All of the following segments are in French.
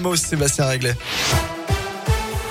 mots, Sébastien Réglet.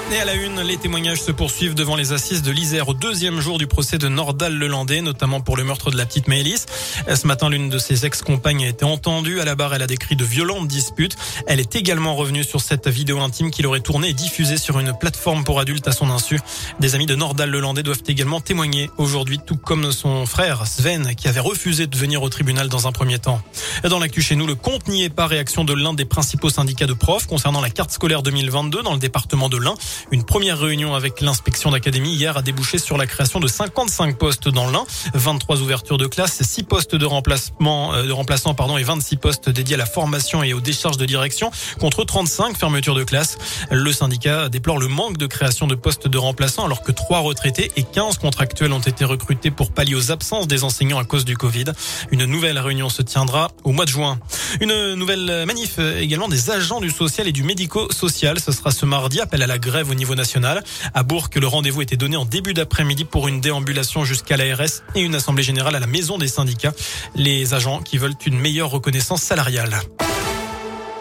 Et à la une, les témoignages se poursuivent devant les assises de l'Isère au deuxième jour du procès de Nordal Lelandais, notamment pour le meurtre de la petite Maëlys. Ce matin, l'une de ses ex-compagnes a été entendue. À la barre, elle a décrit de violentes disputes. Elle est également revenue sur cette vidéo intime qu'il aurait tournée et diffusée sur une plateforme pour adultes à son insu. Des amis de Nordal Lelandais doivent également témoigner aujourd'hui, tout comme son frère Sven, qui avait refusé de venir au tribunal dans un premier temps. Dans l'actu chez nous, le compte n'y est pas réaction de l'un des principaux syndicats de profs concernant la carte scolaire 2022 dans le département de l'Ain. Une première réunion avec l'inspection d'académie hier a débouché sur la création de 55 postes dans l'Ain, 23 ouvertures de classe, 6 postes de remplacement, euh, de remplaçants, pardon, et 26 postes dédiés à la formation et aux décharges de direction contre 35 fermetures de classe. Le syndicat déplore le manque de création de postes de remplaçants alors que 3 retraités et 15 contractuels ont été recrutés pour pallier aux absences des enseignants à cause du Covid. Une nouvelle réunion se tiendra au mois de juin. Une nouvelle manif également des agents du social et du médico-social. Ce sera ce mardi. Appel à la grève au niveau national. À Bourg, le rendez-vous était donné en début d'après-midi pour une déambulation jusqu'à l'ARS et une assemblée générale à la maison des syndicats. Les agents qui veulent une meilleure reconnaissance salariale.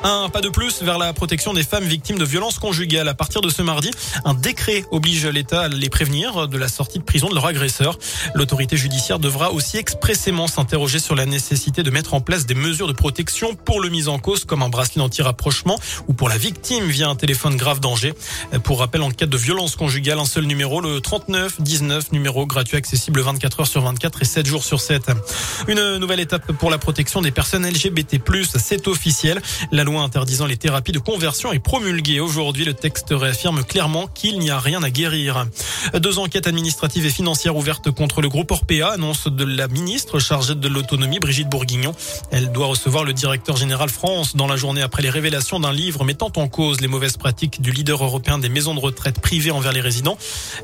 Un pas de plus vers la protection des femmes victimes de violences conjugales. À partir de ce mardi, un décret oblige l'État à les prévenir de la sortie de prison de leur agresseur. L'autorité judiciaire devra aussi expressément s'interroger sur la nécessité de mettre en place des mesures de protection pour le mis en cause comme un bracelet anti-rapprochement ou pour la victime via un téléphone grave danger. Pour rappel, en cas de violence conjugale, un seul numéro, le 39 19, numéro gratuit accessible 24 heures sur 24 et 7 jours sur 7. Une nouvelle étape pour la protection des personnes LGBT+, c'est officiel. La loi interdisant les thérapies de conversion est promulguée aujourd'hui. Le texte réaffirme clairement qu'il n'y a rien à guérir. Deux enquêtes administratives et financières ouvertes contre le groupe Orpea, annonce de la ministre chargée de l'autonomie, Brigitte Bourguignon. Elle doit recevoir le directeur général France dans la journée après les révélations d'un livre mettant en cause les mauvaises pratiques du leader européen des maisons de retraite privées envers les résidents.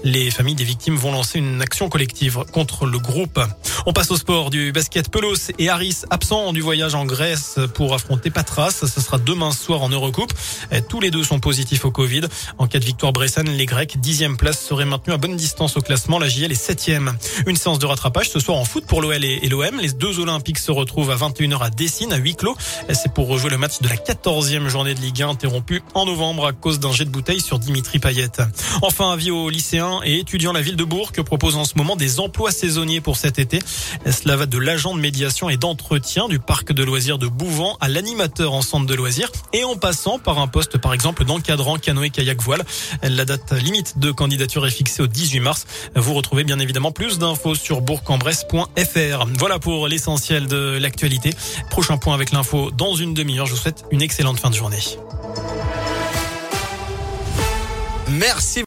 Les familles des victimes vont lancer une action collective contre le groupe. On passe au sport du basket. Pelos et Harris absents du voyage en Grèce pour affronter Patras. Ce sera demain soir en Eurocoupe. Tous les deux sont positifs au Covid. En cas de victoire bressane, les Grecs, dixième place, seraient maintenus à bonne distance au classement. La JL est septième. Une séance de rattrapage ce soir en foot pour l'OL et l'OM. Les deux Olympiques se retrouvent à 21h à Dessine, à huis clos. C'est pour rejouer le match de la 14e journée de Ligue 1 interrompue en novembre à cause d'un jet de bouteille sur Dimitri Payet. Enfin, avis aux lycéens et étudiants, la ville de Bourg propose en ce moment des emplois saisonniers pour cet été. Cela va de l'agent de médiation et d'entretien du parc de loisirs de Bouvant à l'animateur en centre de et en passant par un poste par exemple d'encadrant canoë kayak voile. La date limite de candidature est fixée au 18 mars. Vous retrouvez bien évidemment plus d'infos sur bourg-en-bresse.fr. Voilà pour l'essentiel de l'actualité. Prochain point avec l'info dans une demi-heure. Je vous souhaite une excellente fin de journée. Merci.